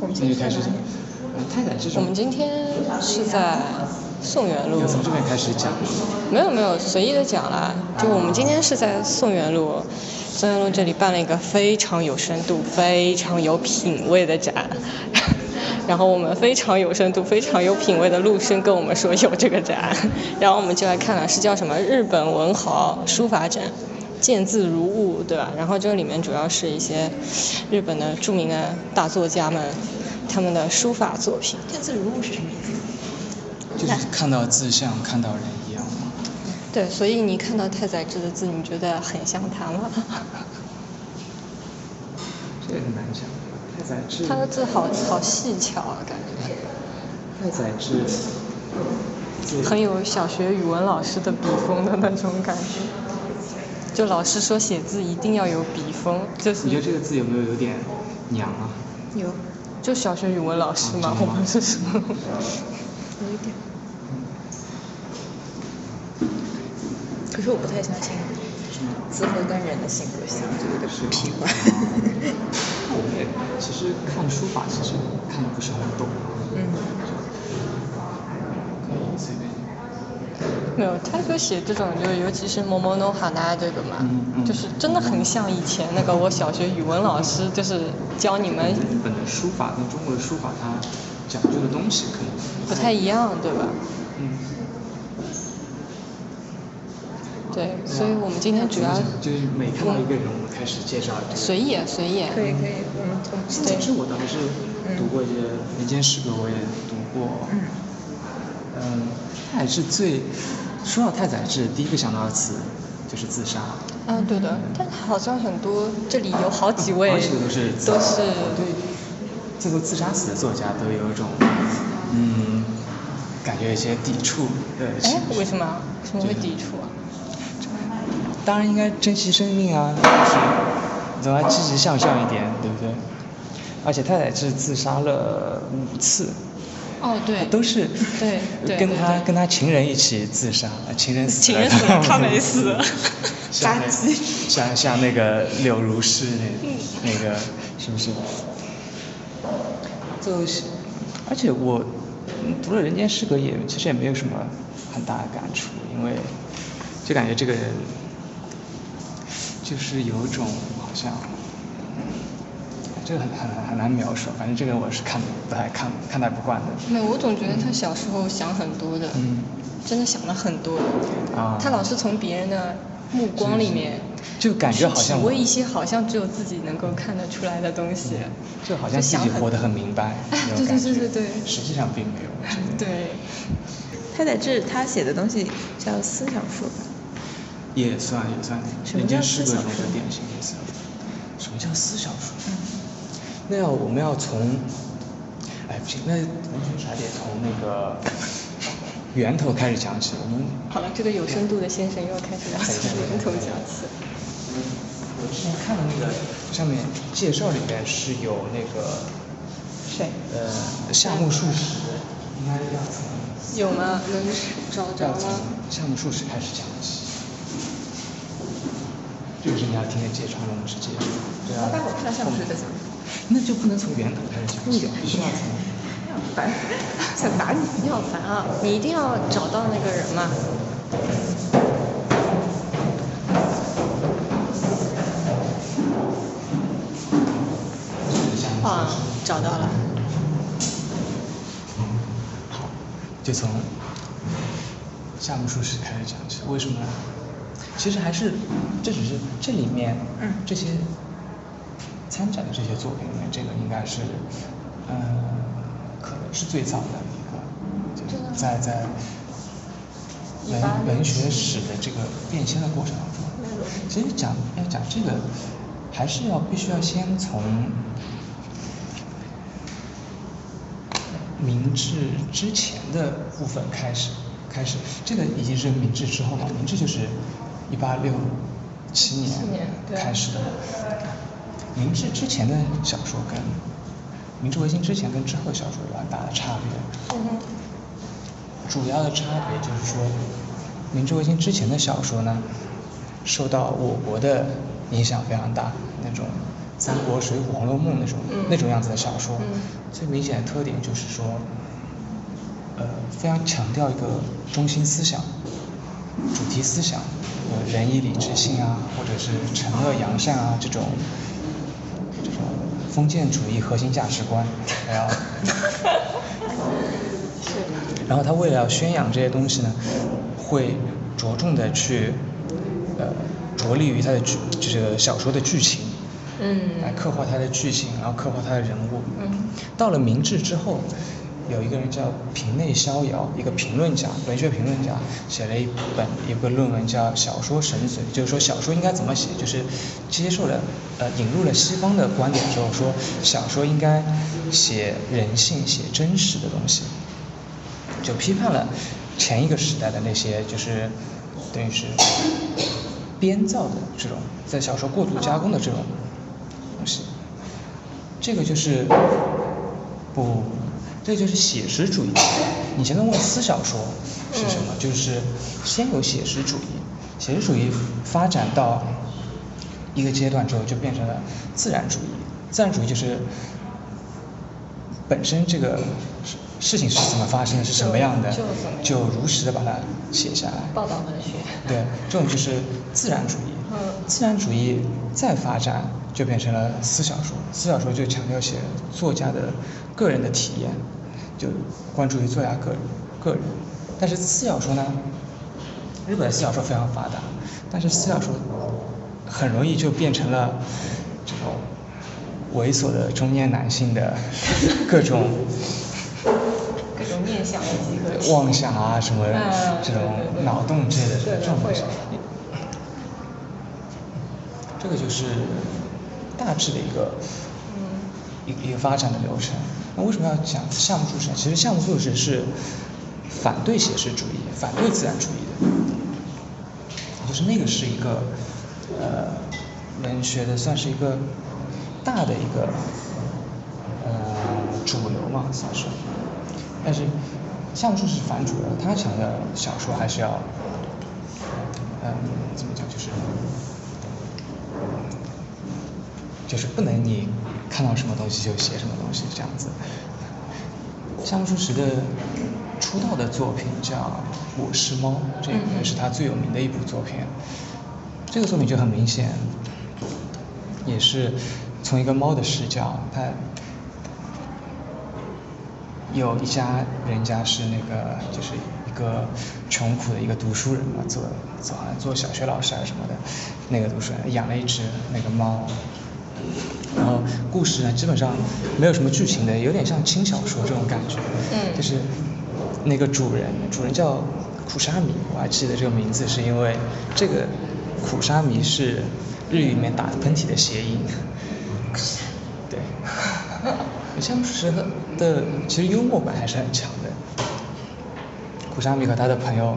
我们那就开始讲。嗯，太宰治我们今天是在宋元路要。从这边开始讲。没有没有，随意的讲啦。就我们今天是在宋元路，宋元路这里办了一个非常有深度、非常有品位的展。然后我们非常有深度、非常有品位的陆生跟我们说有这个展，然后我们就来看了，是叫什么日本文豪书法展，见字如晤，对吧？然后这个里面主要是一些日本的著名的大作家们他们的书法作品。见字如晤是什么意思？就是看到字像看到人一样嘛。对，所以你看到太宰治的字，你觉得很像他吗？这个很难讲。太宰治。他的字好好细巧啊，感觉。太宰治。很有小学语文老师的笔锋的那种感觉。就老师说写字一定要有笔锋，就是。你觉得这个字有没有有点娘啊？有。就小学语文老师嘛，我们是说。有一点。可是我不太相信字会跟人的性格像，就有点是吗奇怪。我也其实看书法其实看的不是很懂。嗯。没有，他就写这种，就尤其是《某某 no hana》这个嘛，嗯嗯就是真的很像以前那个我小学语文老师，就是教你们日本的书法跟中国的书法它讲究的东西可能不太一样，对吧？嗯。对，所以我们今天主要就是每看到一个人，我们开始介绍这个。随意啊随意啊。可以可以，我们我们其实我倒是读过一些民间诗歌，我也读过。嗯。嗯，太宰治最说到太宰治，第一个想到的词就是自杀。嗯，对的，但好像很多这里有好几位好几个都是都是对最后自杀死的作家都有一种嗯感觉有些抵触的情哎，绪。为什么？为什么会抵触啊？当然应该珍惜生命啊，就是总要积极向上一点，对不对？而且太宰治自杀了五次，哦，对，都是对对跟他跟他情人一起自杀，情人死了，情人死了他没死 像那 垃圾像像那个柳如是那嗯。那个是不是？就是，而且我嗯读了《人间失格》也其实也没有什么很大的感触，因为就感觉这个人就是有一种好像。这个很很很难描述，反正这个我是看不太看看待不惯的。没有，我总觉得他小时候想很多的，嗯真的想了很多。啊他老是从别人的目光里面，就感觉好像体味一些好像只有自己能够看得出来的东西。就好像自己活得很明白 对对对对对实际上并没有。对，他在这他写的东西叫思想书吧？也算也算，什么叫人间失格思想书中的典型也算。什么叫思想书？嗯。那要我们要从，哎不行，那完全还得从那个 源头开始讲起。我们好了，这个有深度的先生又开始要从源头讲起。我之前看的那个上面介绍里面是有那个谁？呃夏目漱石，应该要从 有吗？能找着要从吗？夏目漱石开始讲起。这个是你要听的介绍，我们是介绍。对啊。待会儿看夏目是在讲。那就不能从源头开始讲起，必须要从。烦，想打你。你好烦啊！你一定要找到那个人嘛。啊，找到了。好，就从夏目漱石开始讲起。为什么呢？其实还是，这只是这里面，嗯这些参展的这些作品里面，这个应该是，嗯、可能是最早的一个，就是在在文文学史的这个变迁的过程当中，其实讲要讲这个，还是要必须要先从明治之前的部分开始，开始，这个已经是明治之后了。明治就是一八六七年开始的。明治之前的小说跟明治维新之前跟之后的小说有很大的差别。嗯主要的差别就是说，明治维新之前的小说呢，受到我国的影响非常大，那种三国、水浒、红楼梦那种那种样子的小说。嗯最明显的特点就是说，呃，非常强调一个中心思想、主题思想，呃，仁义礼智信啊，或者是惩恶扬善啊这种封建主义核心价值观，然后。然后他为了要宣扬这些东西呢，会着重的去，呃，着力于他的剧，就是小说的剧情，嗯来刻画他的剧情，然后刻画他的人物。嗯到了明治之后，有一个人叫平内逍遥，一个评论家，文学评论家，写了一本一个论文叫《小说神髓》，就是说小说应该怎么写，就是接受了呃引入了西方的观点之后，说小说应该写人性、写真实的东西。就批判了前一个时代的那些就是等于是编造的这种在小说过度加工的这种东西。这个就是不，这就是写实主义。你前面问私小说是什么？就是先有写实主义，写实主义发展到一个阶段之后，就变成了自然主义。自然主义就是本身这个事事情是怎么发生的，是什么样的就如实的把它写下来。报道文学。对，这种就是自然主义。嗯自然主义再发展，就变成了私小说。私小说就强调写作家的个人的体验，就关注于作家个人个人。但是私小说呢，日本的私小说非常发达，但是私小说很容易就变成了这种猥琐的中年男性的各种 各种面向的集合体。妄想啊什么嗯这种脑洞之类的对这种东西会有。这个就是大致的一个嗯一个一个发展的流程。那为什么要讲项目注释呢？其实项目注释是反对写实主义、反对自然主义的，就是那个是一个呃文学的算是一个大的一个呃主流嘛，算是。但是夏目漱石是反主流，他强调小说还是要嗯怎么讲就是。就是不能你看到什么东西就写什么东西这样子。夏目漱石的出道的作品叫《我是猫》，这个也是他最有名的一部作品。这个作品就很明显，也是从一个猫的视角，它有一家人家是那个就是一个穷苦的一个读书人嘛，做做好像做小学老师还是什么的，那个读书人养了一只那个猫。然后故事呢，基本上没有什么剧情的，有点像轻小说这种感觉。嗯就是那个主人，主人叫库沙米，我还记得这个名字，是因为这个苦沙弥是日语里面打喷嚏的谐音。对。夏目漱石的其实幽默感还是很强的。苦沙弥和他的朋友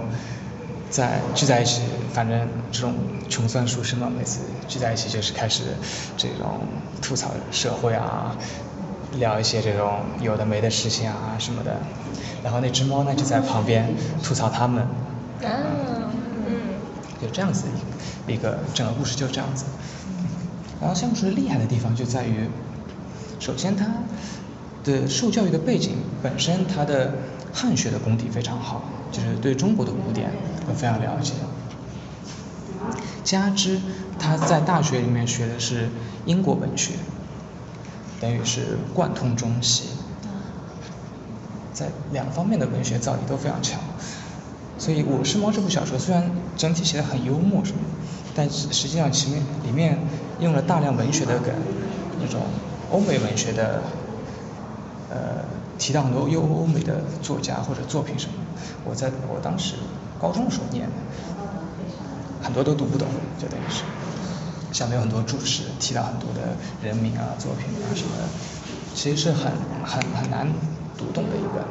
在聚在一起，反正这种穷酸书生嘛，每次聚在一起就是开始这种吐槽社会啊，聊一些这种有的没的事情啊什么的。然后那只猫呢就在旁边吐槽他们。啊嗯就这样子一个一个整个故事就这样子。然后夏目漱石厉害的地方就在于，首先他的受教育的背景本身他的汉学的功底非常好，就是对中国的古典都非常了解。加之他在大学里面学的是英国文学，等于是贯通中西，在两方面的文学造诣都非常强。所以《我是猫》这部小说虽然整体写的很幽默什么，但实实际上其面里面用了大量文学的梗，那种欧美文学的，呃，提到很多优欧美的作家或者作品什么。我在我当时高中的时候念的，很多都读不懂，就等于是下面有很多注释，提到很多的人名啊、作品啊什么的，其实是很很很难读懂的一本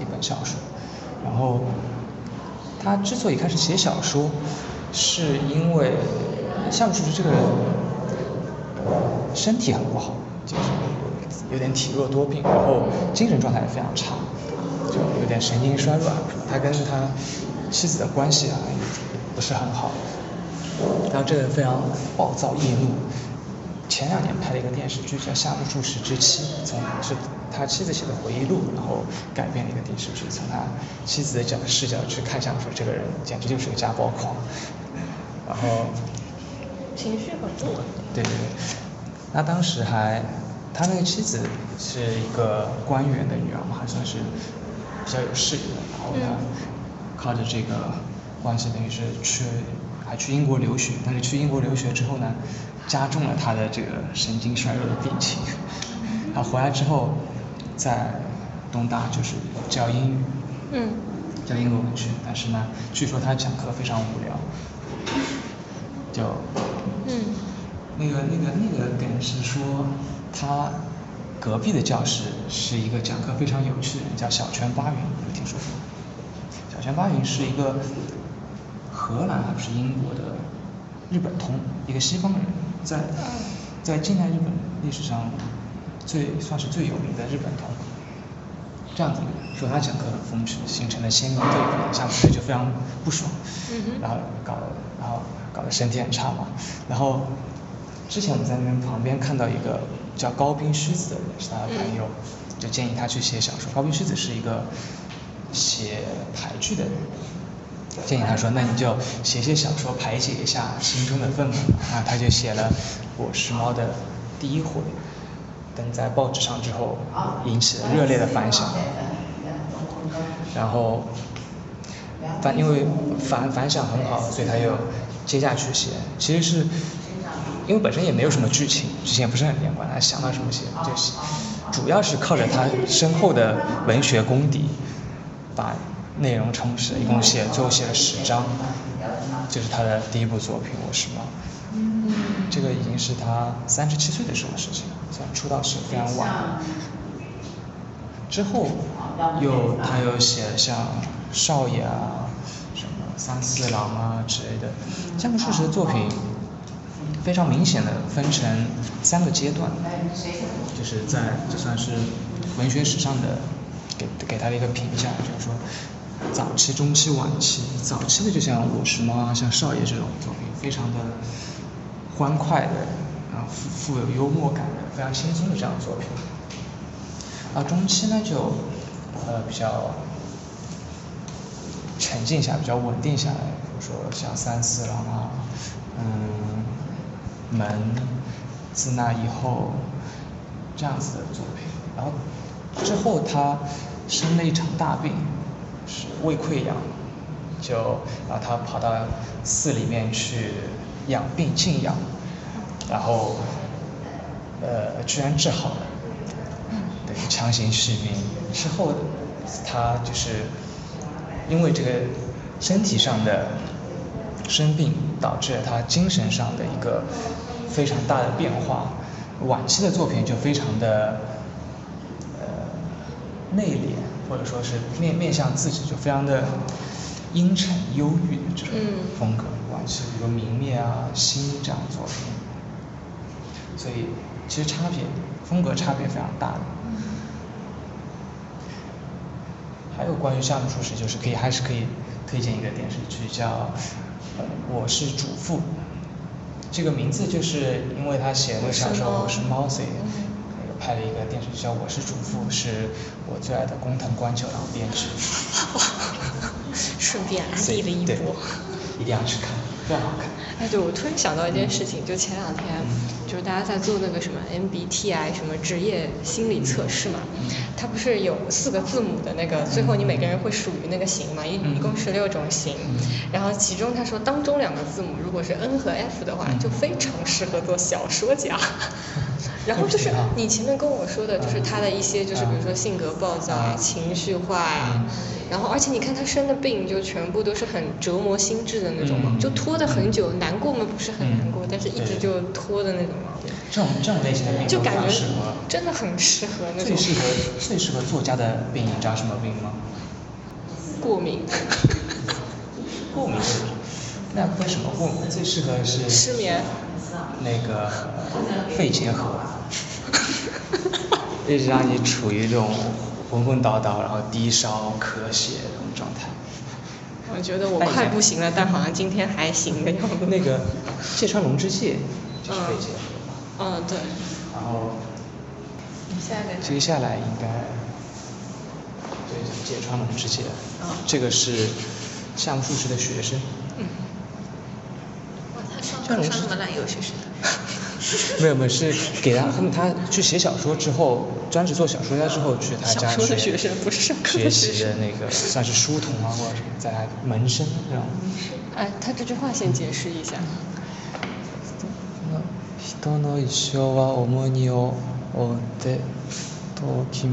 一本小说。然后他之所以开始写小说，是因为夏目漱石这个人身体很不好，就是有点体弱多病，然后精神状态也非常差，就有点神经衰弱。他跟他妻子的关系啊也不是很好，然后这个人非常暴躁易怒，前两年拍了一个电视剧叫《夏目漱石之妻》，从是他妻子写的回忆录，然后改编了一个电视剧，从他妻子的角视角去看向说这个人简直就是个家暴狂，然后情绪很不稳定。对对对，那当时还他那个妻子是一个官员的女儿嘛，还算是比较有势力的，然后他靠着这个关系等于是去还去英国留学，但是去英国留学之后呢，加重了他的这个神经衰弱的病情。他回来之后，在东大就是教英语，嗯，教英国文学，但是呢，据说他讲课非常无聊，就嗯，那个那个那个梗是说，他隔壁的教室是一个讲课非常有趣的人，叫小泉八云，有听说过吗？小泉八云是一个荷兰还是英国的日本通，一个西方人，在在近代日本历史上最算是最有名的日本通。这样子说他讲课很风趣，形成了鲜明对比，夏目漱石就非常不爽，嗯然后搞得然后搞得身体很差嘛。然后之前我们在那边旁边看到一个叫高滨狮子的人，是他的朋友，就建议他去写小说。高滨狮子是一个写俳剧的人，建议他说，那你就写写小说排解一下心中的愤懑啊。他就写了《我是猫》的第一回，登在报纸上之后，引起了热烈的反响。然后反因为反反响很好，所以他又接下去写。其实是因为本身也没有什么剧情，剧情也不是很连贯，他想到什么写就写，主要是靠着他深厚的文学功底，把内容充实。一共写最后写了十章，这是他的第一部作品《我是猫》。这个已经是他三十七岁的时候的事情了，算出道是非常晚。之后又他又写了像少爷啊、什么三四郎啊之类的，夏目漱石的作品非常明显的分成三个阶段，就是在这算是文学史上的给给他的一个评价，就是说早期、中期、晚期，早期的就像我是猫啊、像少爷这种作品，非常的欢快的，啊富富有幽默感的，非常轻松的这样的作品。啊，中期呢就呃比较沉静下来，比较稳定下来，比如说像三四郎啊，嗯，门，自那以后这样子的作品。然后之后他生了一场大病，是胃溃疡，就然后他跑到寺里面去养病静养，然后呃居然治好了。对，强行续命之后，他就是因为这个身体上的生病，导致了他精神上的一个非常大的变化。晚期的作品就非常的呃内敛，或者说是面面向自己就非常的阴沉忧郁的这种风格。晚期比如《明灭》啊、《心》这样的作品，所以其实差别风格差别非常大的。还有关于夏目漱石，就是可以还是可以推荐一个电视剧叫《呃我是主妇》，这个名字就是因为他写的小说《我是猫》，所以那个拍了一个电视剧叫《我是主妇》，是我最爱的工藤官九郎编剧。顺便安利了一波。一定要去看，哎，对，我突然想到一件事情，就前两天，就是大家在做那个什么 MBTI 什么职业心理测试嘛，它不是有四个字母的那个，最后你每个人会属于那个型嘛，一一共十六种型，然后其中他说当中两个字母如果是 N 和 F 的话，就非常适合做小说家。然后就是你前面跟我说的，就是他的一些，就是比如说性格暴躁啊、情绪化呀，然后而且你看他生的病，就全部都是很折磨心智的那种嘛，就拖得很久，难过嘛不是很难过，但是一直就拖的那种毛病，这种这种类型的病都就感觉。真的很适合那种。最适合最适合作家的病，你知道什么病吗？过敏、过敏。那为什么过敏？最适合是失眠。那个肺结核，一直让你处于这种昏昏倒倒，然后低烧、咳血这种状态。我觉得我快不行了，但好像今天还行的样子。那个芥川龙之介就是肺结核嘛，嗯，对。然后接下来应该对芥川龙之介，啊这个是夏目漱石的学生。嗯。哇，他上这样是课上那么烂，有学生。没有没有，是给他他们他去写小说之后，专职做小说家之后去他小家学说的学生不是上课的学学生习的那个算是书童啊，或者是在他门生这种。哎，他这句话先解释一下。人の一生は重荷を負って遠き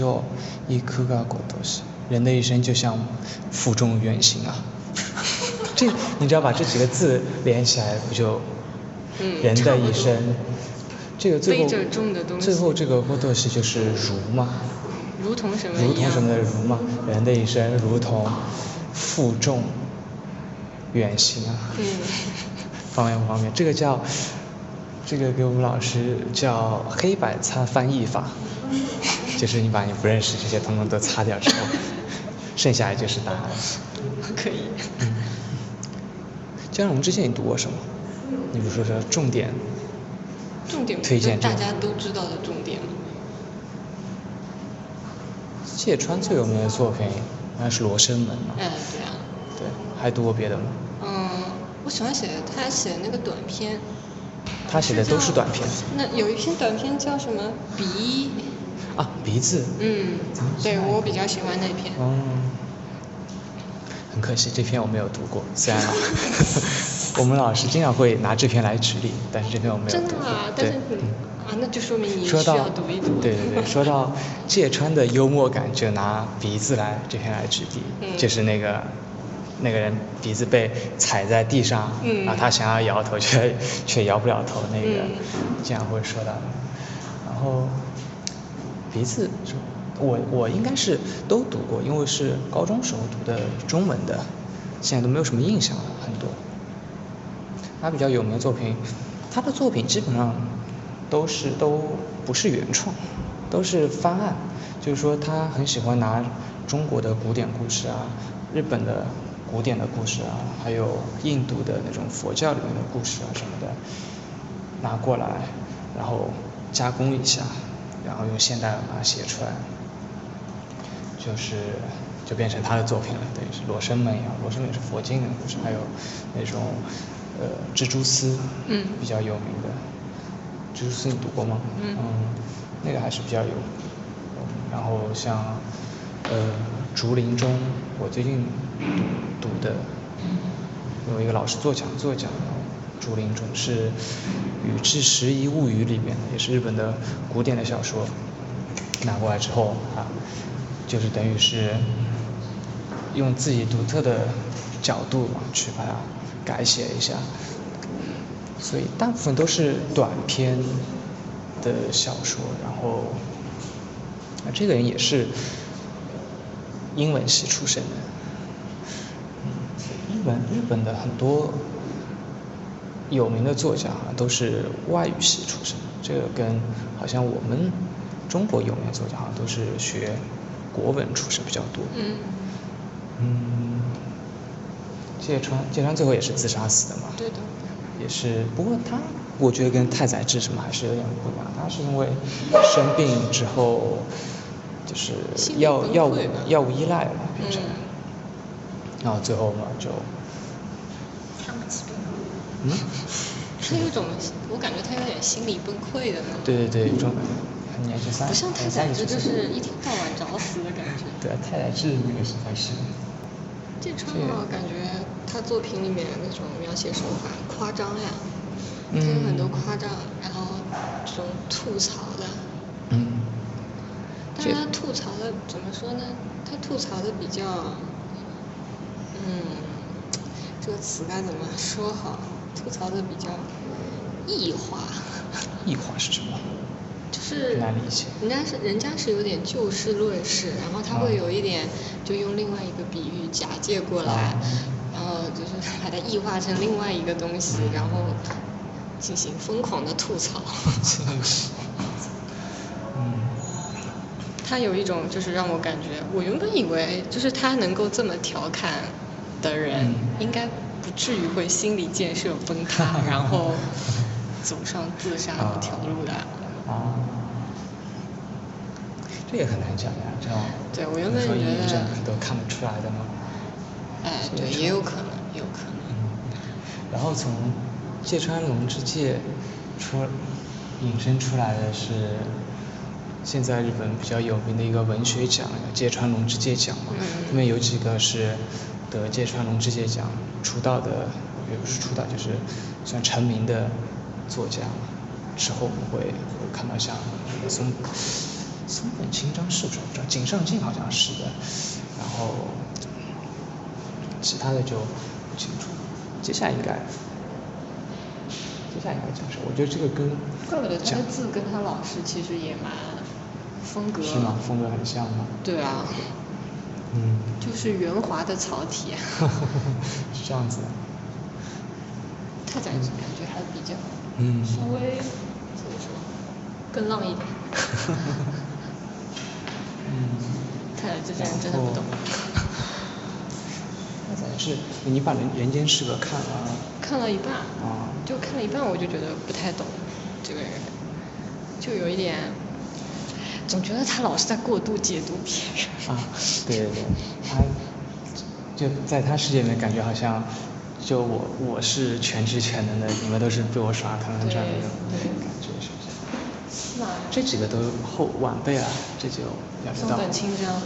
道を行くがごとし。人的一生就像负重远行啊。 这你只要把这几个字连起来，不就嗯人的一生？这个最后背着重的东西最后这个过渡西就是如嘛，如同什么？如同什么的如嘛，人的一生如同负重远行啊。嗯。方便不方便？这个叫，这个给我们老师叫黑板擦翻译法，就是你把你不认识这些通通都擦掉之后，剩下来就是答案。可以。江荣之前你读过什么？你比如说这重点重点推荐大家都知道的重点吗？芥川最有名的作品应该是《罗生门》嘛？哎，对啊。对，还读过别的吗？嗯，我喜欢写他写的那个短篇。他写的都是短篇。那有一篇短篇叫什么鼻？啊，鼻子。嗯，对我比较喜欢那篇。哦。很可惜，这篇我没有读过，虽然我们老师经常会拿这篇来举例，但是这篇我没有读过。真的啊，但对是啊，那就说明你需要读一读。对对对，说到芥川的幽默感，就拿鼻子来这篇来举例，嗯就是那个那个人鼻子被踩在地上，嗯然后他想要摇头却却摇不了头，那个嗯经常会说到。然后鼻子，我我应该是都读过，因为是高中时候读的中文的，现在都没有什么印象了，很多。他比较有名的作品，他的作品基本上都是都不是原创，都是翻案，就是说他很喜欢拿中国的古典故事啊，日本的古典的故事啊，还有印度的那种佛教里面的故事啊什么的，拿过来，然后加工一下，然后用现代文把它写出来，就是就变成他的作品了，等于是《罗生门》一样，《罗生门》是佛经的故事，还有那种呃蜘蛛丝，嗯比较有名的。蜘蛛丝你读过吗？嗯那个还是比较有。然后像呃竹林中，我最近读读的，有一个老师做讲座讲的，竹林中是《宇治十一物语》里面的，也是日本的古典的小说，拿过来之后啊，就是等于是用自己独特的角度去把它改写一下，所以大部分都是短篇的小说，然后啊这个人也是英文系出身的，嗯，日本日本的很多有名的作家都是外语系出身，这个跟好像我们中国有名的作家好像都是学国文出身比较多。嗯嗯，芥川芥川最后也是自杀死的嘛。对的。也是，不过他我觉得跟太宰治什么还是有点不一样，他是因为生病之后就是药药物药物依赖了变成，嗯然后最后嘛就上不起病。嗯，他有一种，我感觉他有点心理崩溃的那种。对对对，这种不像太宰治，就是一天到晚找死的感觉。对啊，太宰治那个实在是，芥川嘛，感觉他作品里面那种描写手法很夸张呀，他有很多嗯夸张，然后这种吐槽的，嗯，但是他吐槽的怎么说呢？他吐槽的比较，嗯，这个词该怎么说好？吐槽的比较异化，异化是什么？就是很难理解人家是人家是有点就事论事，然后他会啊有一点就用另外一个比喻假借过来，啊然后就是把它异化成另外一个东西，然后进行疯狂的吐槽。嗯，他有一种就是让我感觉，我原本以为就是他能够这么调侃的人，嗯应该不至于会心理建设崩塌，然后走上自杀这条路的。啊。这也很难讲呀，这样。对，我原本觉得。抑郁症不是都看不出来的吗？哎，对，也有可能，也有可能。嗯。然后从芥川龙之介出引申出来的是。现在日本比较有名的一个文学奖，芥川龙之介奖嘛，后面有几个是得芥川龙之介奖出道的，也不是出道，就是算成名的作家。之后我们会会看到像松松本清张是不是？不知道，井上靖好像是的。然后其他的就不清楚。接下来应该接下来应该讲什么？我觉得这个跟怪不得他的字跟他老师其实也蛮。风格是吗？风格很像吗？对啊。嗯。就是圆滑的草体。是这样子。太宰治感觉还比较。嗯。稍微怎么说？更浪一点。嗯。太宰治这人真的不懂。那咱是，你把《人人间失格》看了？看了一半。啊。就看了一半，我就觉得不太懂这个人，就有一点。总觉得他老是在过度解读别人。啊，对对对，他就在他世界里面感觉好像，就我我是全知全能的，你们都是被我耍团团转的那种这几个都后晚辈啊，这就了解到。宋本清张。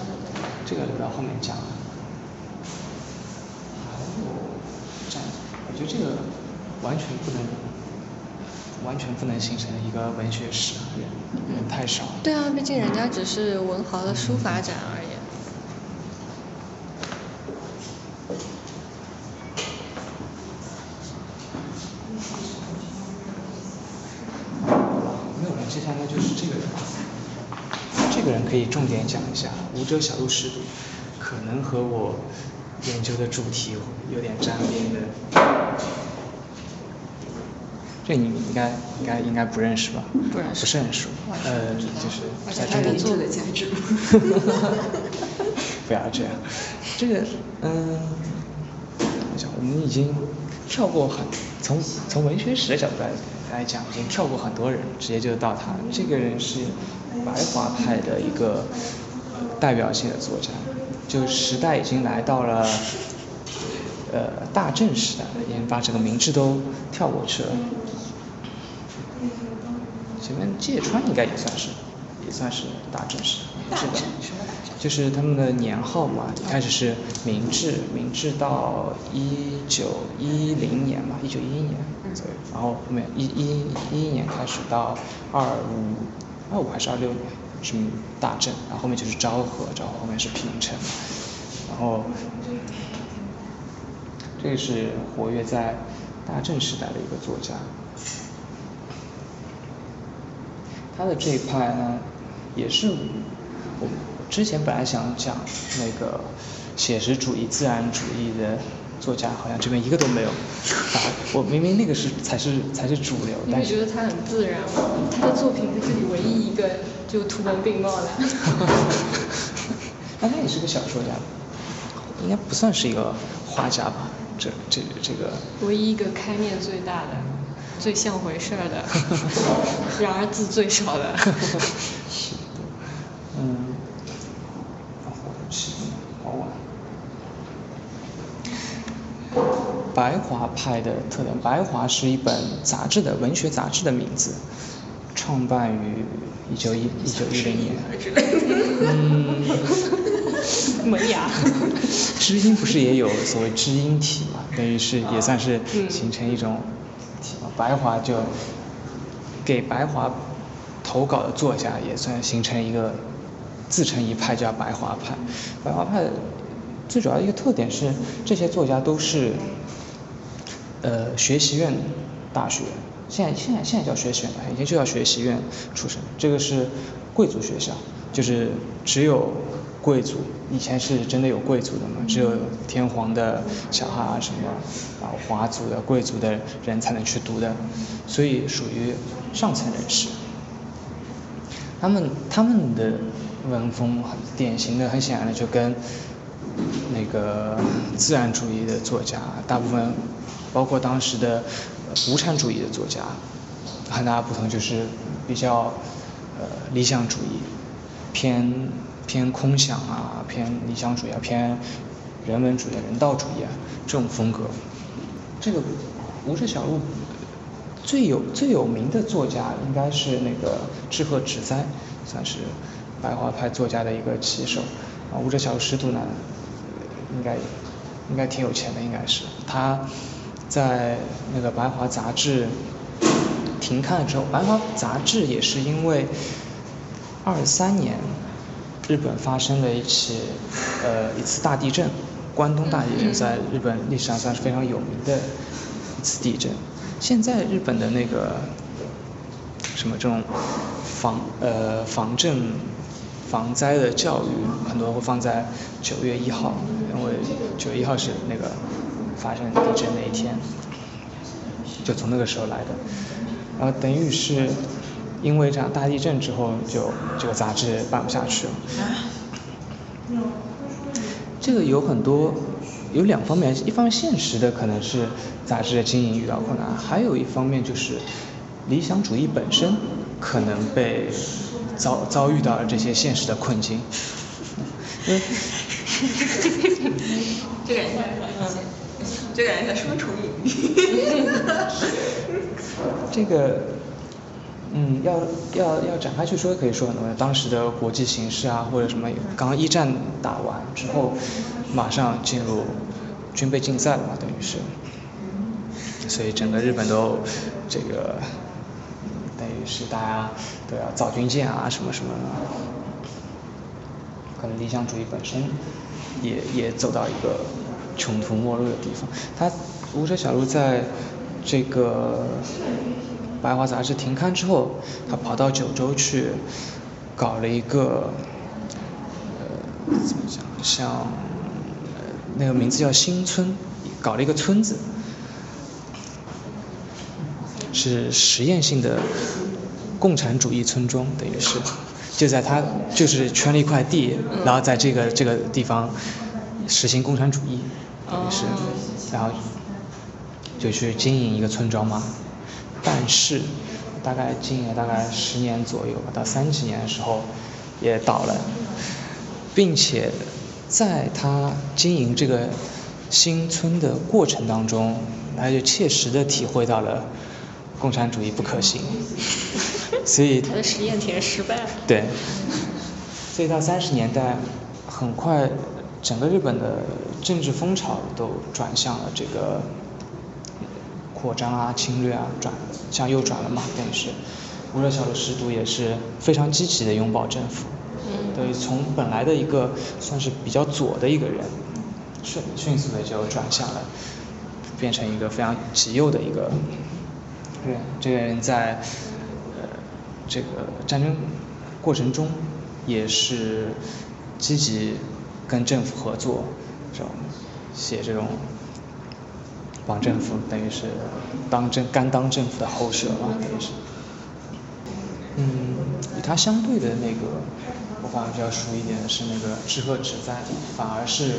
这个留到后面讲。还有这样，我觉得这个完全不能。完全不能形成一个文学史，人人太少。对啊，毕竟人家只是文豪的书法展而已。没有了，接下来就是这个人。这个人可以重点讲一下，《无者小路识读》，可能和我研究的主题有点沾边的。这你应该应该应该不认识吧？不认识。不是很熟。呃，就是在中国做的价值。不要这样。这个嗯，我想我们已经跳过很从从文学史的角度来来讲，已经跳过很多人，直接就到他。这个人是白华派的一个代表性的作家，就时代已经来到了呃大正时代了，已经把整个明治都跳过去了。前面芥川应该也算是，也算是大正时代，是的，就是他们的年号嘛，一开始是明治，明治到一九一零年嘛，一九一一年左右，然后后面一一一一年开始到二五二五还是二六年是大正，然后后面就是昭和，昭和后面是平成，然后这个是活跃在大正时代的一个作家。他的这一派呢，也是我之前本来想讲那个写实主义、自然主义的作家，好像这边一个都没有。我明明那个是才是才是主流。你觉得他很自然吗？他的作品是这里唯一一个就图文并茂的。那他也是个小说家，应该不算是一个画家吧？这这这个。唯一一个开面最大的。最像回事儿的，然而字最少的。是的，嗯，好晚。白华派的特点，白华是一本杂志的文学杂志的名字，创办于一九一一九一零年。嗯。门牙。知音不是也有所谓知音体嘛？等于是也算是形成一种。白华就给白华投稿的作家也算形成一个自成一派，叫白华派。白华派最主要的一个特点是，这些作家都是呃学习院大学，现在现在现在叫学习院大学，以前就叫学习院出身。这个是贵族学校，就是只有。贵族以前是真的有贵族的嘛？只有天皇的小孩啊什么，然后华族的贵族的人才能去读的，所以属于上层人士。他们他们的文风很典型的，很显然的就跟那个自然主义的作家，大部分包括当时的无产主义的作家，很大不同就是比较呃理想主义，偏偏空想啊，偏理想主义啊，偏人文主义、人道主义啊这种风格。这个无车小路最有最有名的作家应该是那个志贺直哉，算是白话派作家的一个旗手。啊，无车小路师徒呢，应该应该挺有钱的，应该是他在那个白华杂志停刊了之后，白华杂志也是因为二三年日本发生了一起呃一次大地震。关东大地震在日本历史上算是非常有名的一次地震。现在日本的那个什么这种防呃防震防灾的教育，很多会放在九月一号，因为九月一号是那个发生地震那一天，就从那个时候来的。然后等于是因为这样大地震之后，就这个杂志办不下去了。这个有很多，有两方面，一方面现实的可能是杂志的经营遇到困难，还有一方面就是理想主义本身可能被遭遭遇到了这些现实的困境。这感觉双重隐喻。这个。嗯，要要要展开去说，可以说很多当时的国际形势啊，或者什么，刚刚一战打完之后，马上进入军备竞赛了嘛，等于是，所以整个日本都这个等于是大家都要造军舰啊，什么什么，可能理想主义本身也也走到一个穷途末路的地方。他无车小路在这个。白华杂志停刊之后，他跑到九州去搞了一个，呃，怎么讲？像那个名字叫新村，搞了一个村子，是实验性的共产主义村庄，等于是就在他就是圈了一块地，然后在这个这个地方实行共产主义，等于是，然后就去经营一个村庄嘛。但是，大概经营了大概十年左右吧，到三几年的时候也倒了，并且在他经营这个新村的过程当中，他就切实的体会到了共产主义不可行，所以他的实验田失败了。对，所以到三十年代，很快整个日本的政治风潮都转向了这个。扩张啊，侵略啊，转向右转了嘛？等于是，吴热桥的师徒也是非常积极的拥抱政府，等于从本来的一个算是比较左的一个人，迅迅速的就转向了，变成一个非常极右的一个人。这个人在呃这个战争过程中也是积极跟政府合作，这种写这种。帮政府等于是当政甘当政府的后舍嘛，等于是。嗯，与他相对的那个，我反而比较熟一点的是那个志贺直哉，反而是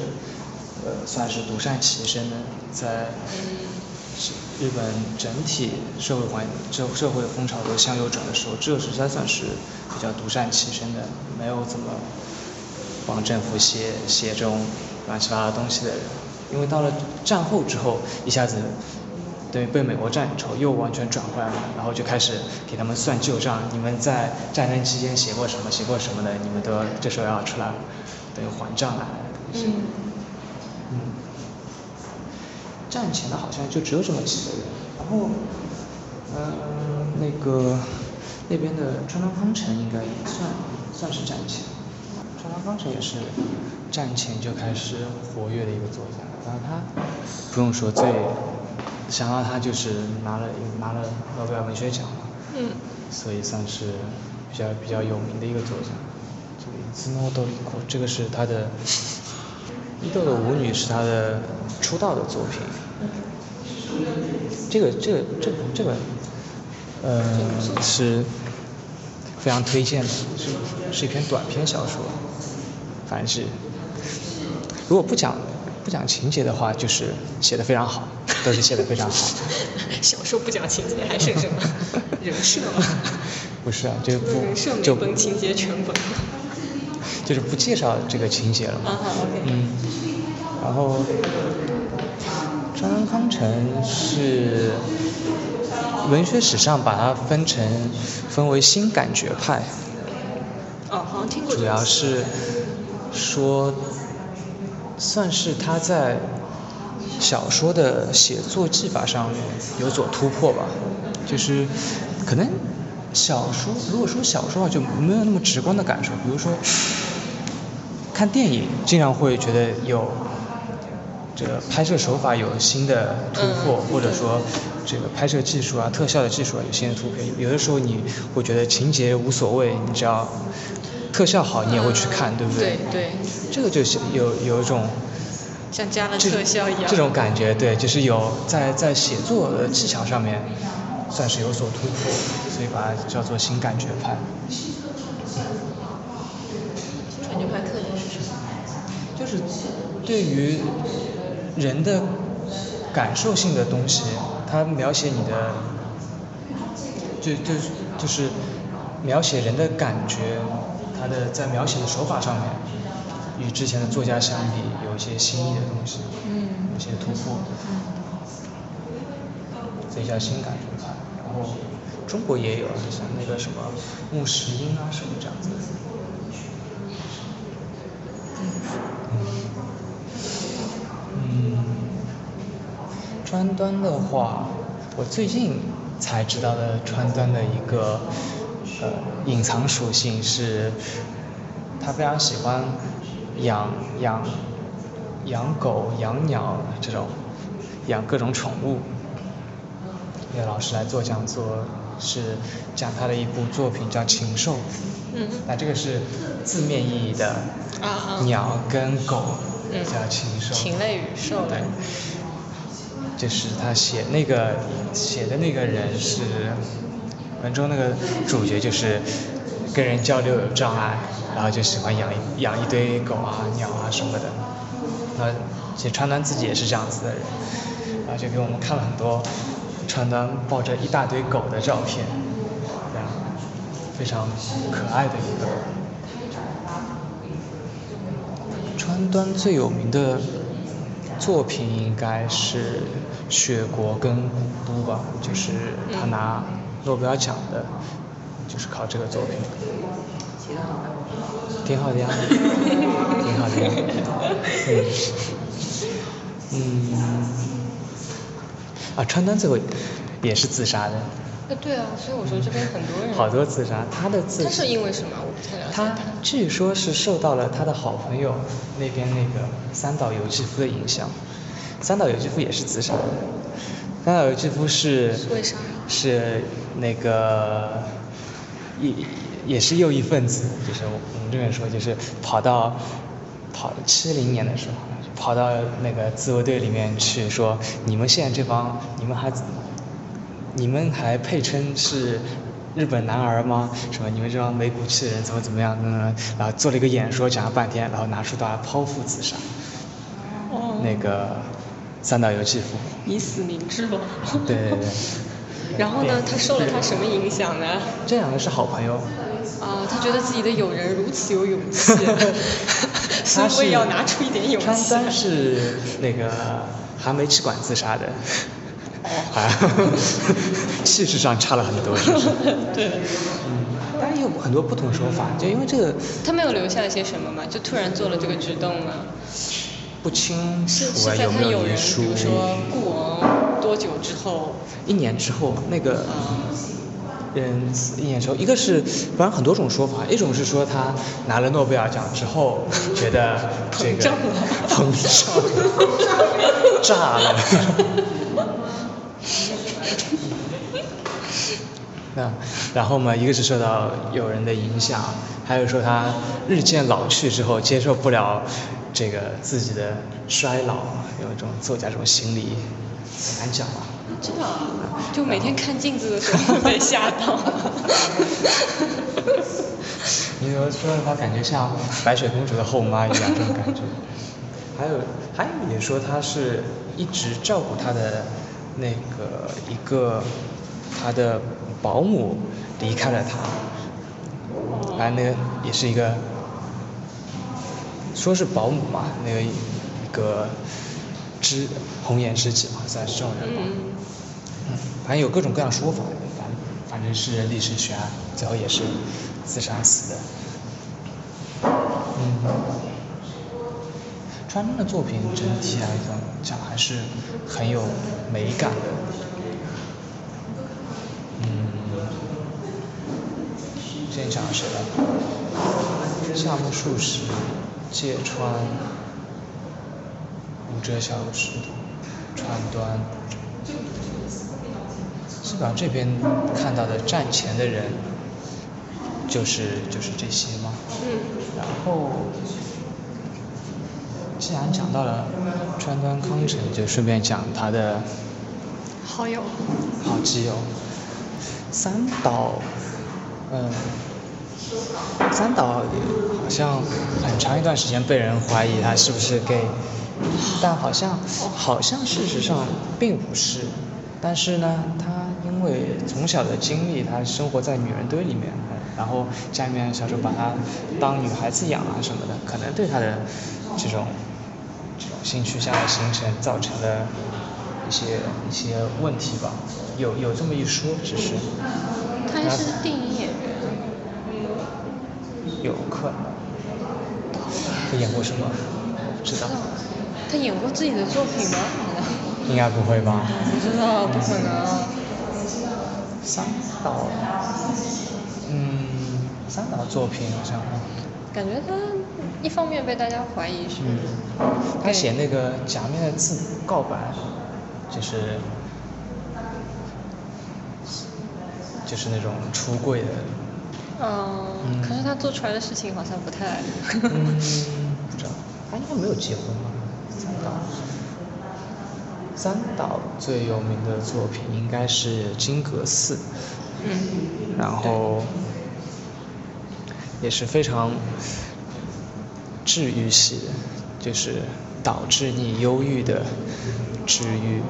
呃算是独善其身的，在日本整体社会环社社会风潮都向右转的时候，志贺直哉算是比较独善其身的，没有怎么帮政府写写这种乱七八糟东西的人。因为到了战后之后，一下子等于被美国占领之后，又完全转回来了，然后就开始给他们算旧账。你们在战争期间写过什么，写过什么的，你们都这时候要出来，等于还账来。嗯。嗯。战前的好像就只有这么几个人，然后，嗯，那个那边的川端康成应该也算算是战前，川端康成也是战前就开始活跃的一个作家。然后他不用说，最想到他就是拿了拿了诺贝尔文学奖嘛，嗯，所以算是比较比较有名的一个作家。这个伊兹诺多里库，这个是他的伊豆的舞女是他的出道的作品。这个这个这这个呃是非常推荐的，是是一篇短篇小说，反正是如果不讲。不讲情节的话，就是写的非常好，都是写的非常好。小说不讲情节还剩什么？人设吗？不是啊，就不人设就情节全本。就是不介绍这个情节了嘛。啊好，OK 嗯，然后张康成是文学史上把它分成分为新感觉派，哦，好像听过主。要是说算是他在小说的写作技法上有所突破吧，就是可能小说如果说小说的话就没有那么直观的感受，比如说看电影经常会觉得有这个拍摄手法有新的突破，嗯或者说这个拍摄技术啊、特效的技术啊有新的突破。有的时候你会觉得情节无所谓，你只要特效好，你也会去看，对不对对，这个就是有有一种像加了这特效一样。这种感觉，对，就是有在在写作的技巧上面算是有所突破，所以把它叫做新感觉派。感觉派特点是什么？就是对于人的感受性的东西，它描写你的，就就就是描写人的感觉，它的在描写的手法上面，与之前的作家相比有一些新意的东西，嗯有些突破，所以叫新感觉派。然后中国也有，像那个什么穆石英啊什么这样子的。嗯，川端的话，我最近才知道的川端的一个呃隐藏属性是，他非常喜欢养养养狗、养鸟这种养各种宠物。那个老师来做讲座，是讲他的一部作品叫《禽兽》。嗯那这个是字面意义的啊啊鸟跟狗嗯叫禽兽。禽类与兽类对。就是他写那个写的那个人是文中那个主角就是跟人交流有障碍，然后就喜欢养养一堆狗啊鸟啊什么的。那其实川端自己也是这样子的人，然后就给我们看了很多川端抱着一大堆狗的照片，这样非常可爱的一个人。川端最有名的作品应该是《雪国》跟《古都》吧，就是他拿诺贝尔奖的，就是靠这个作品。挺好的呀，挺好的呀。嗯，嗯，啊，川端最后也是自杀的，啊，对啊，所以我说这边很多人。好多自杀，他的自他是因为什么？我不太了解他据说是受到了他的好朋友那边那个三岛由纪夫的影响，三岛由纪夫也是自杀的，三岛由纪夫是是那个也也是右翼分子，就是我我们这边说就是跑到跑七零年的时候，跑到那个自卫队里面去说，你们现在这帮你们还你们还配称是日本男儿吗？什么你们这帮没骨气的人怎么怎么样？嗯，然后做了一个演说，讲了半天，然后拿出刀来剖腹自杀。哦。那个三岛由纪夫。以死明志了。对对对。然后呢？他受了他什么影响呢？这两个是好朋友。啊，他觉得自己的友人如此有勇气，所以我也要拿出一点勇气。川端是那个寒梅吃管自杀的。啊，气势上差了很多，是不是？对。嗯，当然有很多不同说法，就因为这个。他没有留下一些什么嘛？就突然做了这个举动呢？不清楚啊，有没有遗书？比如说故王多久之后？一年之后，那个。人一年之后，一个是反正很多种说法，一种是说他拿了诺贝尔奖之后，觉得这个膨胀炸了。那然后嘛，一个是受到友人的影响，还有说他日渐老去之后，接受不了这个自己的衰老，有一种作家这种心理，很难讲吧。知道啊，就每天看镜子的时候被吓到。你说说他感觉像白雪公主的后妈一样，这种感觉。还有还有也说他是一直照顾他的那个一个他的保姆离开了他，反正那个也是一个说是保姆嘛，那个一个知红颜知己嘛，算是这种人吧。嗯，反正有各种各样说法，反反正是历史悬案，最后也是自杀死的。嗯，川端的作品整体来讲还是很有美感的。嗯，之前讲的谁了？夏目漱石、芥川、武者小时、川端，基本上这边看到的站前的人，就是就是这些嘛。嗯。然后，既然讲到了川端康成，就顺便讲他的好友，好基友三岛，嗯，三岛好像很长一段时间被人怀疑他是不是 gay，但好像好像事实上并不是，但是呢，他因为从小的经历，他生活在女人堆里面。然后家里面小时候把他当女孩子养啊什么的，可能对他的这种这种性取向的形成造成了一些一些问题吧，有有这么一说，只是。他是电影演他演过什么？不知道。他演过自己的作品吗？应该不会吧。不知道，不可能。三岛。嗯，三岛作品好像。感觉他一方面被大家怀疑是。嗯。他写那个《假面的字》告白，就是，就是那种出柜的。嗯。可是他做出来的事情好像不太。嗯，不知道，他应该没有结婚吧？三岛。三岛最有名的作品应该是《金阁寺》。嗯。然后，也是非常治愈系的，就是导致你忧郁的治愈，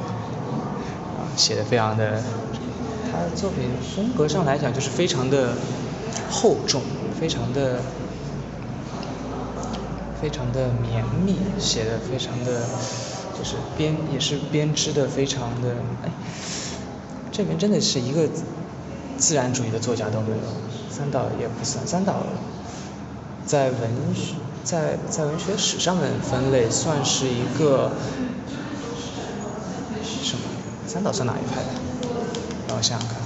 啊，写的非常的，他的作品风格上来讲就是非常的厚重，非常的，非常的绵密，写的非常的，就是编也是编织的非常的，哎，这边真的是一个。自然主义的作家都没有，三岛也不算。三岛在文学在在文学史上面分类算是一个什么？三岛算哪一派的？让我想想看。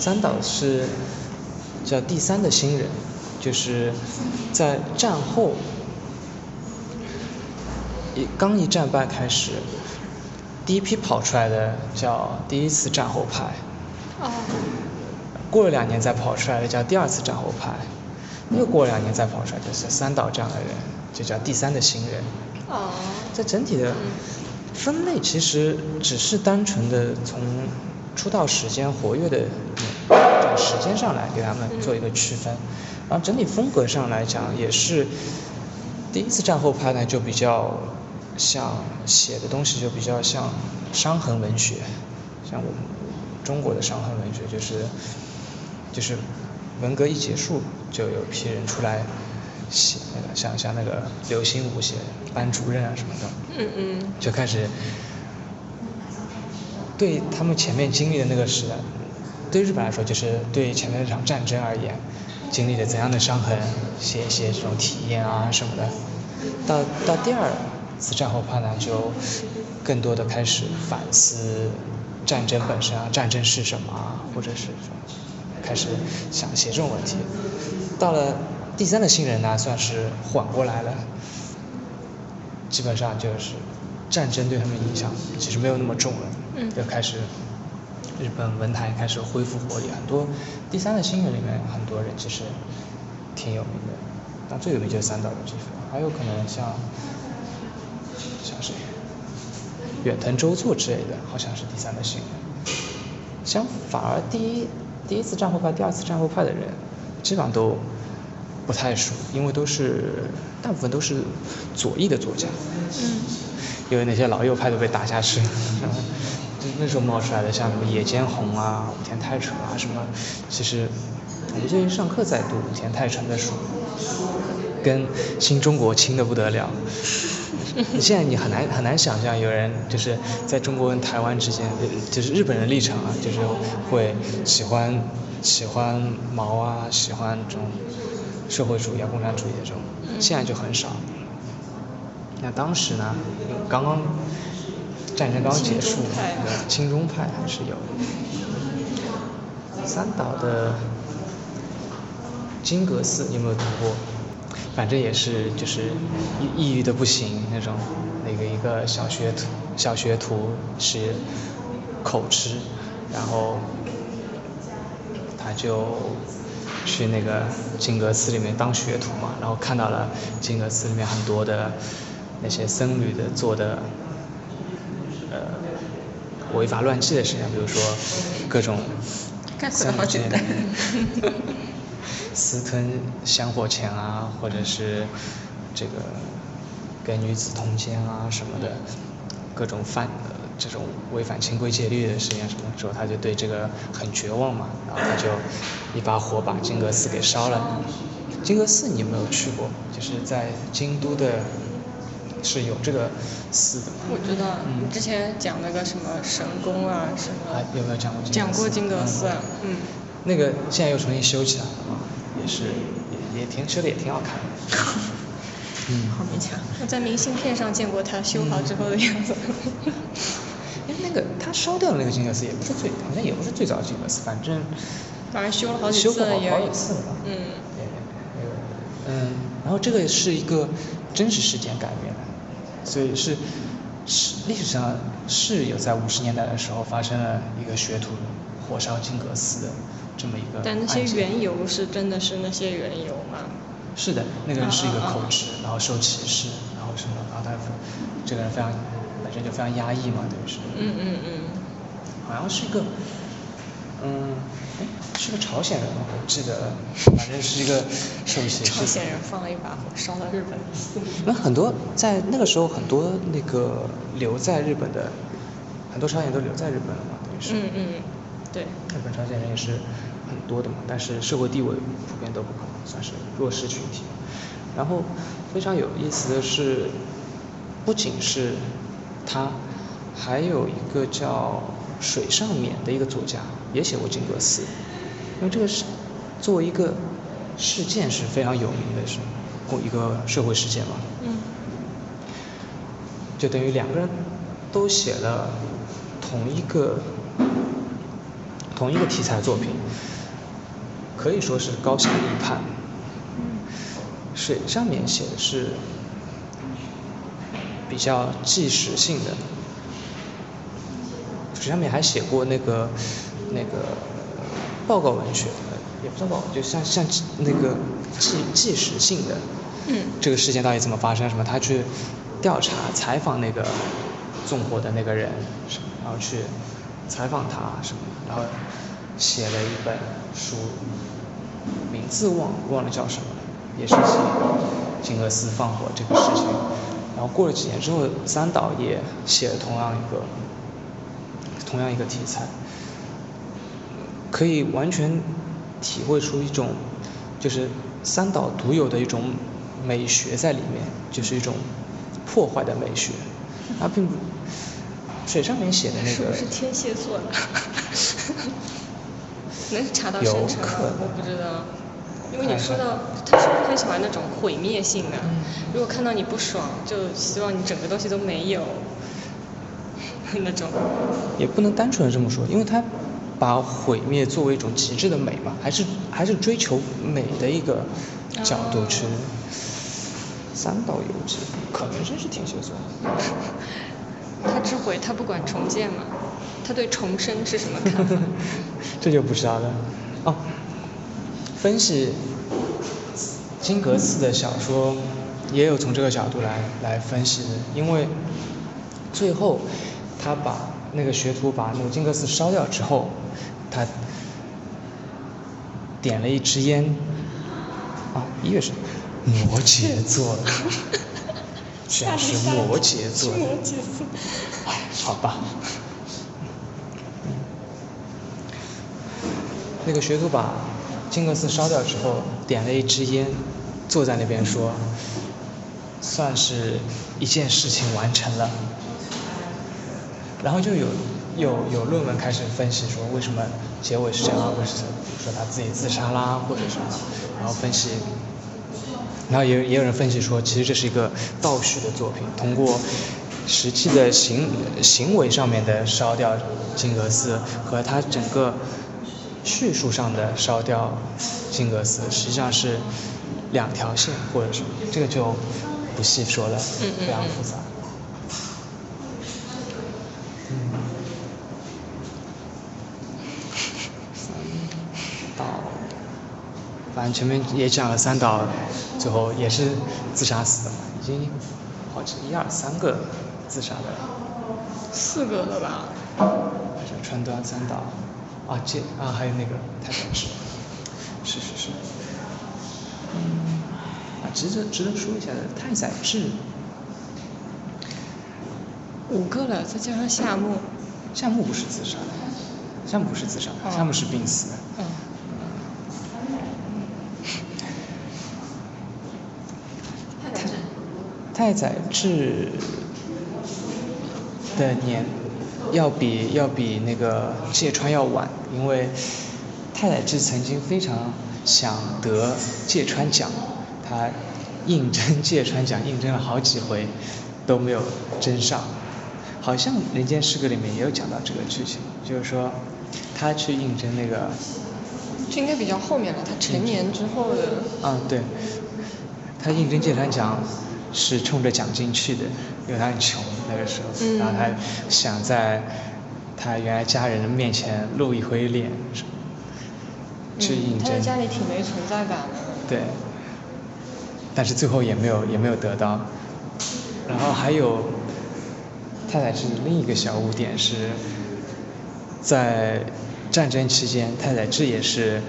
三岛是叫第三的新人，就是在战后一刚一战败开始，第一批跑出来的叫第一次战后派。哦。过了两年再跑出来的叫第二次战后派，又过了两年再跑出来就是三岛这样的人，就叫第三的新人。哦。在整体的分类其实只是单纯的从出道时间活跃的时间上来给他们做一个区分，然后整体风格上来讲也是第一次战后派呢就比较像写的东西就比较像伤痕文学，像我们。中国的伤痕文学就是，就是文革一结束，就有批人出来写那个像像那个刘心武写班主任啊什么的，嗯嗯，就开始对他们前面经历的那个时代，对日本来说就是对前面那场战争而言，经历了怎样的伤痕，写一些这种体验啊什么的，到到第二次战后派呢，就更多的开始反思。战争本身啊，战争是什么啊？或者是说，开始想写这种问题。到了第三的新人呢，算是缓过来了。基本上就是战争对他们影响其实没有那么重了。嗯。就开始日本文坛开始恢复活力，很多第三的新人里面很多人其实挺有名的。但最有名就是三岛由纪夫，还有可能像像谁？远藤周作之类的，好像是第三的新人。相反而第一第一次战后派、第二次战后派的人，基本上都不太熟，因为都是大部分都是左翼的作家。嗯。因为那些老右派都被打下去了。那时候冒出来的像什么野间宏啊、武田泰成啊什么，其实我们最近上课在读武田泰成的书，跟新中国亲的不得了。现在你很难很难想象有人就是在中国跟台湾之间，就是日本人立场啊，就是会喜欢喜欢毛啊，喜欢这种社会主义啊、共产主义的这种，现在就很少。那当时呢，刚刚战争刚结束，亲中派还是有。三岛的金阁寺有没有读过？反正也是就是抑郁的不行那种，那个一个小学徒小学徒是口吃，然后他就去那个金阁寺里面当学徒嘛，然后看到了金阁寺里面很多的那些僧侣的做的违法乱纪的事情，比如说各种三好简单。私吞香火钱啊，或者是这个跟女子通奸啊什么的，各种犯这种违反清规戒律的事情什么时候，他就对这个很绝望嘛，然后他就一把火把金阁寺给烧了。金阁寺你有没有去过？就是在京都的，是有这个寺的吗？我知道，你之前讲那个什么神宫啊什么。啊，有没有讲过金？讲过金阁寺，嗯。那个现在又重新修起来了嘛？也是，也也挺修的，也挺好看的。嗯。好勉强。我在明信片上见过他修好之后的样子。哎，那个他烧掉的那个金阁寺也不是最，好像也不是最早的金阁寺，反正。反正修了好几次了也。好几次了。嗯。嗯，然后这个是一个真实事件改编的，所以是是历史上是有在五十年代的时候发生了一个学徒火烧金阁寺的。这么一个，但那些缘由是真的是那些缘由吗？是的，那个人是一个口吃，然后受歧视，然后什么，然后他这个人非常本身就非常压抑嘛，等于是。嗯嗯嗯。好像是一个，嗯，哎，是个朝鲜人吗？我记得，反正是一个。朝鲜人放了一把火烧了日本。那很多在那个时候，很多那个留在日本的，很多朝鲜都留在日本了嘛，等于是。嗯嗯，对。日本朝鲜人也是。很多的嘛，但是社会地位普遍都不高，算是弱势群体。然后非常有意思的是，不仅是他，还有一个叫水上勉的一个作家也写过金阁寺，因为这个是作为一个事件是非常有名的，是一个社会事件嘛。嗯。就等于两个人都写了同一个同一个题材作品。可以说是高下立判。水上面写的是比较纪实性的，水上面还写过那个那个报告文学，也不算报告，就像像那个纪纪实性的。嗯。这个事件到底怎么发生？什么？他去调查采访那个纵火的那个人，什么？然后去采访他什么？然后写了一本书。名字忘忘了叫什么，也是写金阁寺放火这个事情。然后过了几年之后，三岛也写了同样一个同样一个题材，可以完全体会出一种就是三岛独有的一种美学在里面，就是一种破坏的美学。它并不水上面写的那个。是不是天蝎座的？能查到生成吗？我不知道，因为你说到他是不是很喜欢那种毁灭性的？如果看到你不爽，就希望你整个东西都没有那种。也不能单纯的这么说，因为他把毁灭作为一种极致的美嘛，还是还是追求美的一个角度去。三岛由纪可能真是天蝎座。他只毁，他不管重建嘛？他对重生是什么看法？这就不知道了。哦，分析金阁寺的小说，也有从这个角度来来分析的。因为最后他把那个学徒把那个金克斯烧掉之后，他点了一支烟，啊，一月是摩羯座，居然是摩羯座，摩羯座，哎，好吧。那个学徒把金克斯烧掉之后，点了一支烟，坐在那边说，算是一件事情完成了。然后就有有有论文开始分析说为什么结尾是这样，或者是比如说他自己自杀啦，或者什么，然后分析，然后也也有人分析说，其实这是一个倒叙的作品，通过实际的行行为上面的烧掉金阁寺和他整个叙述上的烧掉金阁寺，实际上是两条线或者什么，这个就不细说了，非常复杂。反正前面也讲了三岛，最后也是自杀死的嘛，已经好像一二三个自杀的，四个了吧？川端三岛，啊这啊还有那个太宰治，是是是，嗯，啊值得值得说一下的太宰治，五个了，再加上夏目，夏目不是自杀的，夏目不是自杀的，夏目是病死的。嗯。太宰治的年要比要比那个芥川要晚，因为太宰治曾经非常想得芥川奖，他应征芥川奖应征了好几回都没有争上，好像《人间失格》里面也有讲到这个剧情，就是说他去应征那个，这应该比较后面了，他成年之后的。嗯，对，他应征芥川奖。是冲着奖金去的，因为他很穷那个时候，然后他想在他原来家人的面前露一回脸，去应征。他在家里挺没存在感的。对，但是最后也没有也没有得到。然后还有太宰治另一个小污点是，在战争期间，太宰治也是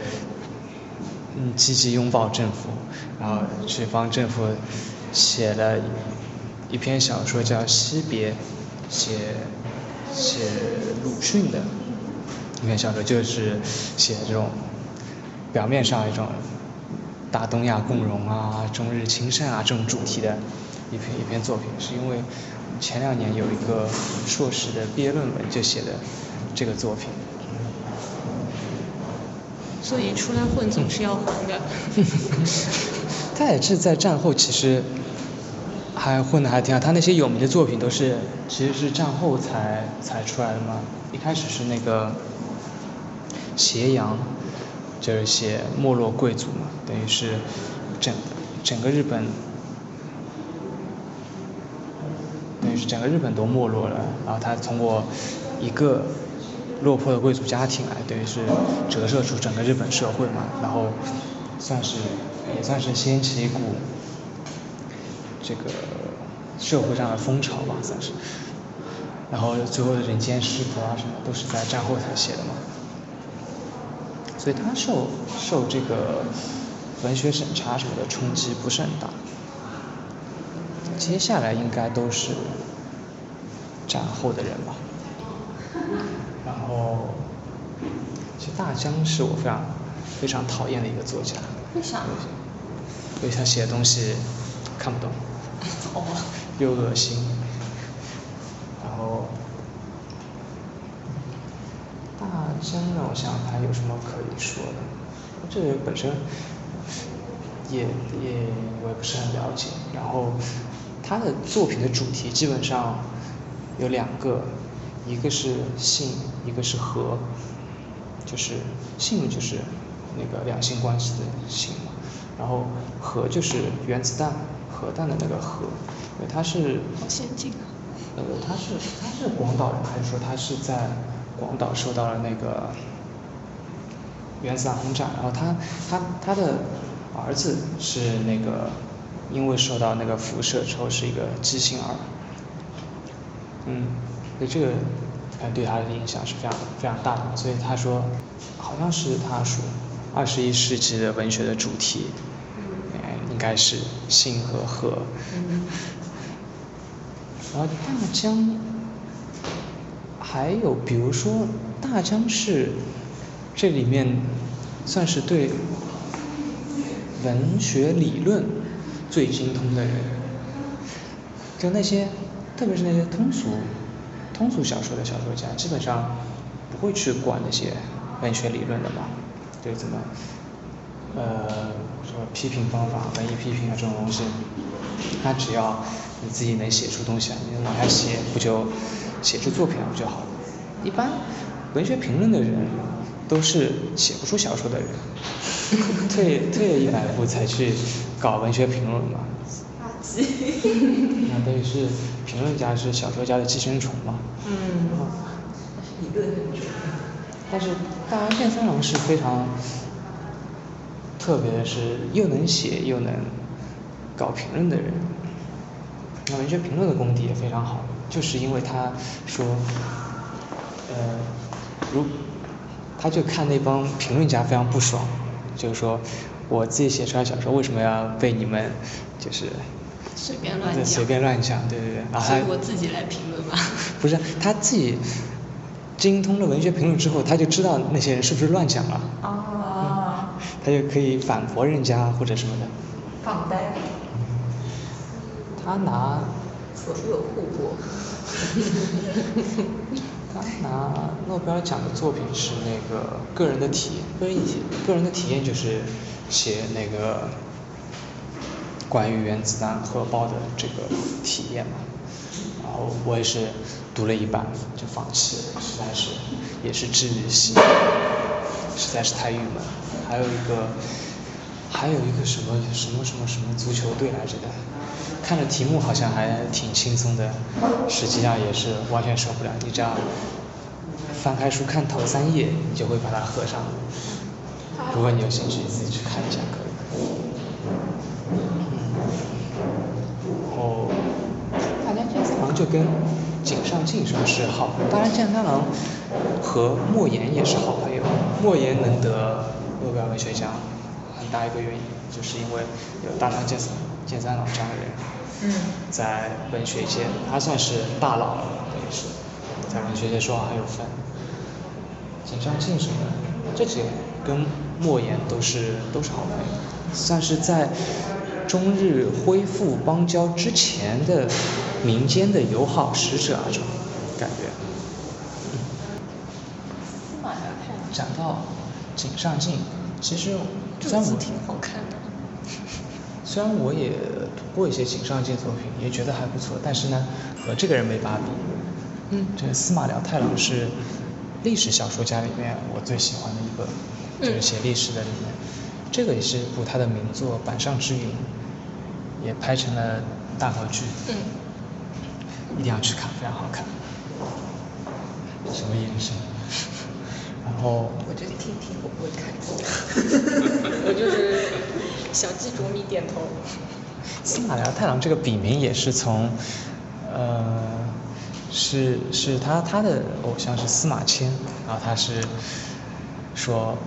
嗯积极拥抱政府，然后去帮政府。写了一篇小说叫《惜别》，写写鲁迅的一篇小说，就是写这种表面上一种大东亚共荣啊、中日亲善啊这种主题的一篇一篇作品，是因为前两年有一个硕士的毕业论文就写的这个作品。所以出来混总是要还的。他也是在战后其实。还混的还挺好，他那些有名的作品都是其实是战后才才出来的嘛。一开始是那个《斜阳》，就是写没落贵族嘛，等于是整整个日本，等于是整个日本都没落了。然后他通过一个落魄的贵族家庭来，等于是折射出整个日本社会嘛。然后算是也算是掀起一股。这个社会上的风潮吧，算是，然后最后的人间失格啊什么，都是在战后才写的嘛，所以他受受这个文学审查什么的冲击不是很大，接下来应该都是战后的人吧，然后其实大江是我非常非常讨厌的一个作家，为啥？因为他写的东西看不懂。又恶心，然后大江让我想他有什么可以说的，这个人本身也也我也不是很了解，然后他的作品的主题基本上有两个，一个是性，一个是和，就是性就是那个两性关系的性嘛，然后核就是原子弹。核弹的那个核，因为他是好先进啊。呃，他是他是广岛人，还是说他是在广岛受到了那个原子弹轰炸？然后他他他的儿子是那个因为受到那个辐射之后是一个畸形儿，嗯，所以这个对他的影响是非常非常大的。所以他说，好像是他说二十一世纪的文学的主题。应该是性和和。嗯。然后大江，还有比如说大江是这里面算是对文学理论最精通的人，就那些特别是那些通俗通俗小说的小说家，基本上不会去管那些文学理论的嘛，对怎么呃什么批评方法、文艺批评啊这种东西，那只要。你自己能写出东西来，你往下写，不就写出作品来不就好了？一般文学评论的人都是写不出小说的人，退退了一百步才去搞文学评论嘛。那等于是评论家是小说家的寄生虫嘛。嗯。理论很重但是大安健三郎是非常特别的是，又能写又能搞评论的人。那文学评论的功底也非常好，就是因为他说，呃，如他就看那帮评论家非常不爽，就是说我自己写出来小说为什么要被你们就是随便乱讲，随便乱讲，对对对，所以我自己来评论吧。不是他自己精通了文学评论之后，他就知道那些人是不是乱讲了，哦，他就可以反驳人家或者什么的。放呆。他拿左右互搏。他拿诺贝尔奖的作品是那个个人的体验，个人体个人的体验就是写那个关于原子弹核爆的这个体验嘛。然后我也是读了一半就放弃了，实在是也是治愈系，实在是太郁闷。还有一个还有一个什么什么什么什么足球队来着的。看着题目好像还挺轻松的，实际上也是完全受不了。你只要翻开书看头三页，你就会把它合上。如果你有兴趣，自己去看一下可以。然后就跟井上靖说是好，当然健三郎和莫言也是好朋友。莫言能得诺贝尔文学奖，很大一个原因就是因为有大江健三健三郎这样的人。嗯在文学界，他算是大佬了，等于是，在文学界说话很有分。井上靖什么，这几个跟莫言都是都是好朋友，算是在中日恢复邦交之前的民间的友好使者啊，这种感觉。讲到井上靖，其实虽然我挺好看的。虽然我也读过一些井上靖作品，也觉得还不错，但是呢，和这个人没法比。嗯。这个司马辽太郎是历史小说家里面我最喜欢的一个，就是写历史的里面。这个也是一部他的名作《板上之云》，也拍成了大合剧。嗯。一定要去看，非常好看。什么眼神？然后。我就听听，我不会看。我就是。小鸡啄米点头。司马辽太郎这个笔名也是从，呃，是是他他的偶像是司马迁，然后他是说，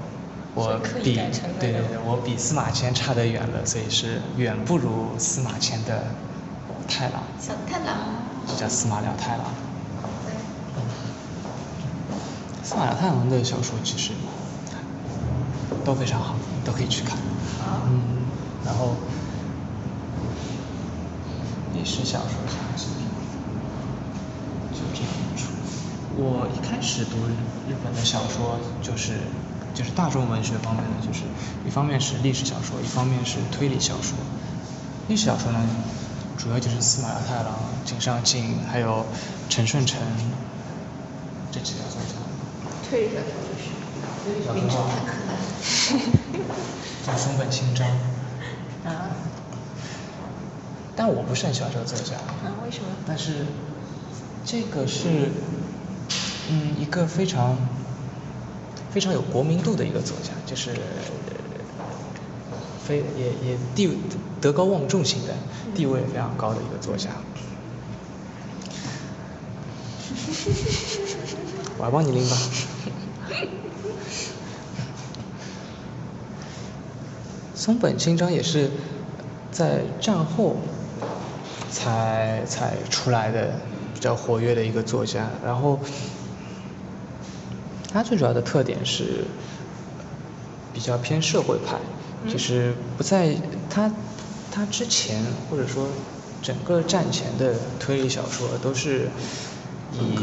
我比对对对，我比司马迁差得远了，所以是远不如司马迁的太郎。小太郎。就叫司马辽太郎。司马辽太郎的小说其实都非常好，都可以去看。嗯。然后，历史小说啥子就这样出。我一开始读日本的小说，就是就是大众文学方面的，就是一方面是历史小说，一方面是推理小说。历史小说呢，主要就是司马辽太郎、井上靖，还有陈顺成这几个作家。推理小说就是名侦探柯南。叫松本清张。啊，但我不是很喜欢这个作家。啊，为什么？但是，这个是，嗯，一个非常，非常有国民度的一个作家，就是，非也也地德高望重型的，地位非常高的一个作家。我来帮你拎吧。松本清张也是在战后才才出来的比较活跃的一个作家，然后他最主要的特点是比较偏社会派，就是不在他他之前或者说整个战前的推理小说都是以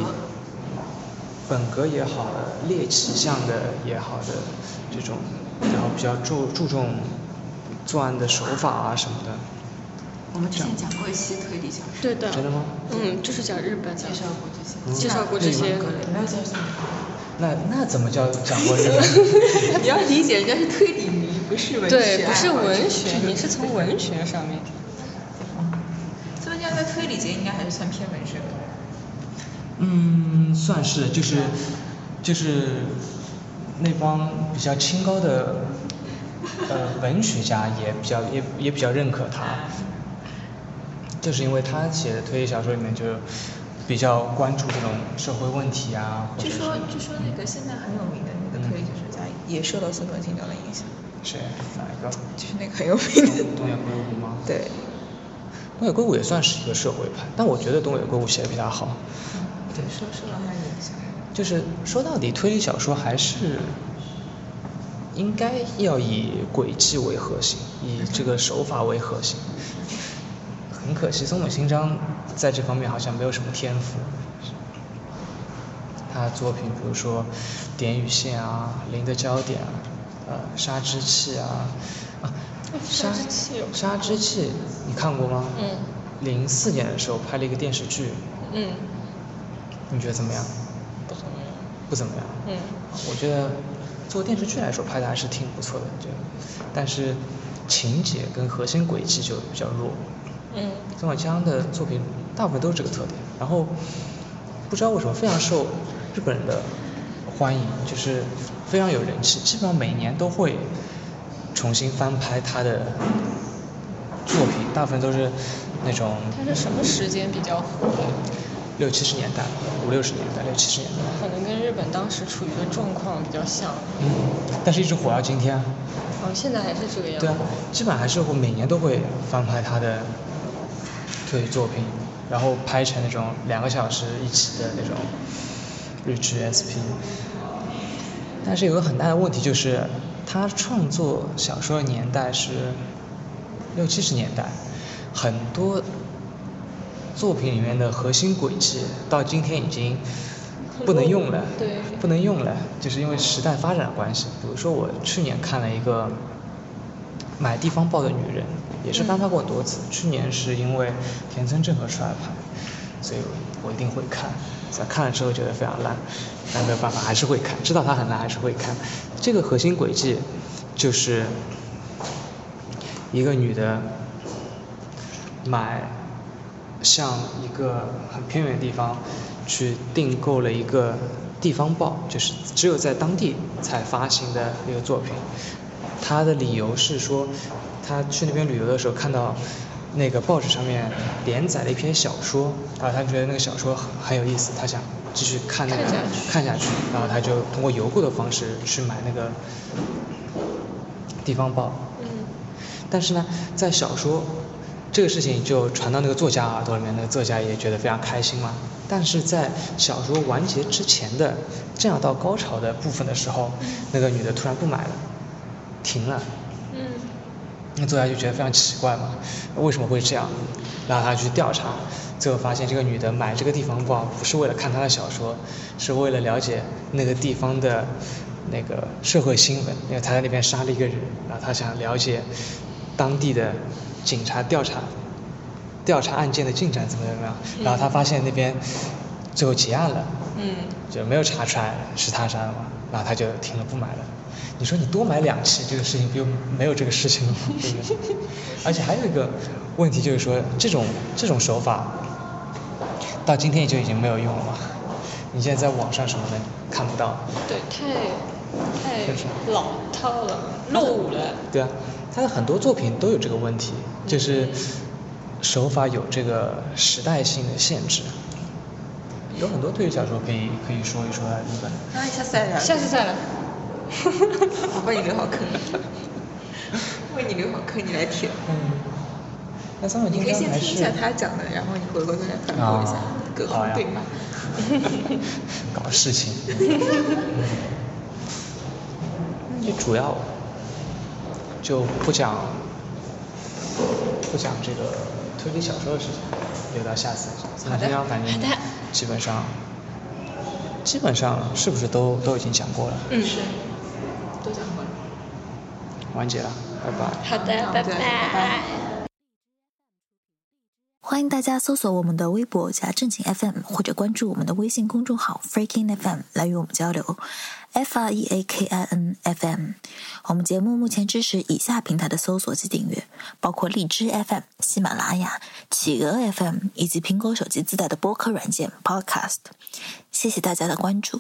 本格也好，猎奇向的也好的这种，然后比较注注重作案的手法啊什么的。我们之前讲过一期推理小说。对的。真的吗？嗯，就是讲日本的。介绍过这些。介绍过这些。那那怎么叫讲过日本？你要理解人家是推理迷，不是文学。对，不是文学，你是从文学上面。所以人家在推理界应该还是算偏文学的。嗯，算是，就是就是那帮比较清高的呃文学家也比较也也比较认可他，就是因为他写的推理小说里面就比较关注这种社会问题啊，或者据说据说那个现在很有名的那个推理小说家也受到孙本清张的影响。谁？哪一个？就是那个很有名的。东野圭吾吗？对。东野圭吾也算是一个社会派，但我觉得东野圭吾写的比他好。对，受受到他影响。就是说到底，推理小说还是应该要以轨迹为核心，以这个手法为核心。很可惜，松本清张在这方面好像没有什么天赋。他的作品，比如说《点与线》啊，《零的焦点》啊，呃，《杀之气》啊，啊，杀之气，杀之器，你看过吗？嗯。零四年的时候拍了一个电视剧。嗯。你觉得怎么样？不怎么样。不怎么样。嗯。我觉得做电视剧来说拍的还是挺不错的，就但是情节跟核心轨迹就比较弱。嗯。松本清张的作品大部分都是这个特点，然后不知道为什么非常受日本人的欢迎，就是非常有人气，基本上每年都会重新翻拍他的作品，大部分都是那种。他是什么时间比较火？六七十年代，五六十年代，六七十年代。可能跟日本当时处于的状况比较像。嗯，但是一直火到今天。哦，现在还是这个样子。对啊，基本还是会每年都会翻拍他的推理作品，然后拍成那种两个小时一集的那种日剧 SP。但是有个很大的问题就是，他创作小说的年代是六七十年代，很多。作品里面的核心轨迹到今天已经不能用了，不能用了，就是因为时代发展的关系。比如说我去年看了一个买地方报的女人，也是翻拍过很多次。去年是因为田村正和出来拍，所以我一定会看。在看了之后觉得非常烂，但没有办法还是会看，知道它很烂还是会看。这个核心轨迹就是一个女的买。向一个很偏远的地方去订购了一个地方报，就是只有在当地才发行的一个作品。他的理由是说，他去那边旅游的时候看到那个报纸上面连载了一篇小说，然后他觉得那个小说很很有意思，他想继续看那个看下去，然后他就通过邮购的方式去买那个地方报。嗯。但是呢，在小说。这个事情就传到那个作家耳朵里面，那个作家也觉得非常开心嘛。但是在小说完结之前的正要到高潮的部分的时候，那个女的突然不买了，停了。嗯。那作家就觉得非常奇怪嘛，为什么会这样？然后他去调查，最后发现这个女的买这个地方报不是为了看他的小说，是为了了解那个地方的那个社会新闻，因为他在那边杀了一个人，然后他想了解当地的。警察调查调查案件的进展怎么怎么样？然后他发现那边最后结案了，嗯就没有查出来是他杀的嘛，然后他就停了不买了。你说你多买两期，这个事情不就没有这个事情了吗？对不对？而且还有一个问题就是说，这种这种手法到今天就已经没有用了嘛？你现在在网上什么的看不到。对，太太老套了，落伍了。对啊。他的很多作品都有这个问题，就是手法有这个时代性的限制。有很多推理小说可以可以说一说日本。啊，下次再聊。下次再来。我帮你留好坑。为你留好坑，你来填。嗯。那三本你可以先听一下他讲的，然后你回过头来反驳一下啊，隔空对骂。搞事情。就主要就不讲不讲这个推理小说的事情，留到下次。三本金刚反正好的基本上基本上是不是都都已经讲过了？嗯，是，都讲过了。完结了，拜拜。好的，拜拜拜拜。欢迎大家搜索我们的微博加正经 FM，或者关注我们的微信公众号 Freaking FM 来与我们交流。F R E A K I N F M。我们节目目前支持以下平台的搜索及订阅，包括荔枝 FM、喜马拉雅、企鹅 FM 以及苹果手机自带的播客软件 Podcast。谢谢大家的关注。